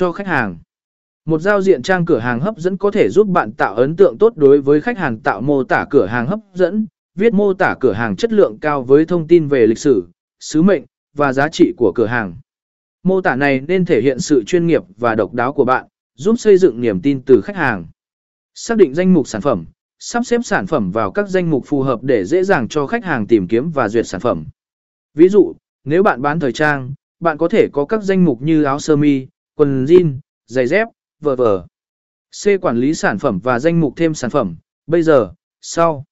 cho khách hàng. Một giao diện trang cửa hàng hấp dẫn có thể giúp bạn tạo ấn tượng tốt đối với khách hàng tạo mô tả cửa hàng hấp dẫn, viết mô tả cửa hàng chất lượng cao với thông tin về lịch sử, sứ mệnh và giá trị của cửa hàng. Mô tả này nên thể hiện sự chuyên nghiệp và độc đáo của bạn, giúp xây dựng niềm tin từ khách hàng. Xác định danh mục sản phẩm, sắp xếp sản phẩm vào các danh mục phù hợp để dễ dàng cho khách hàng tìm kiếm và duyệt sản phẩm. Ví dụ, nếu bạn bán thời trang, bạn có thể có các danh mục như áo sơ mi, quần jean, giày dép, v.v. C. Quản lý sản phẩm và danh mục thêm sản phẩm, bây giờ, sau.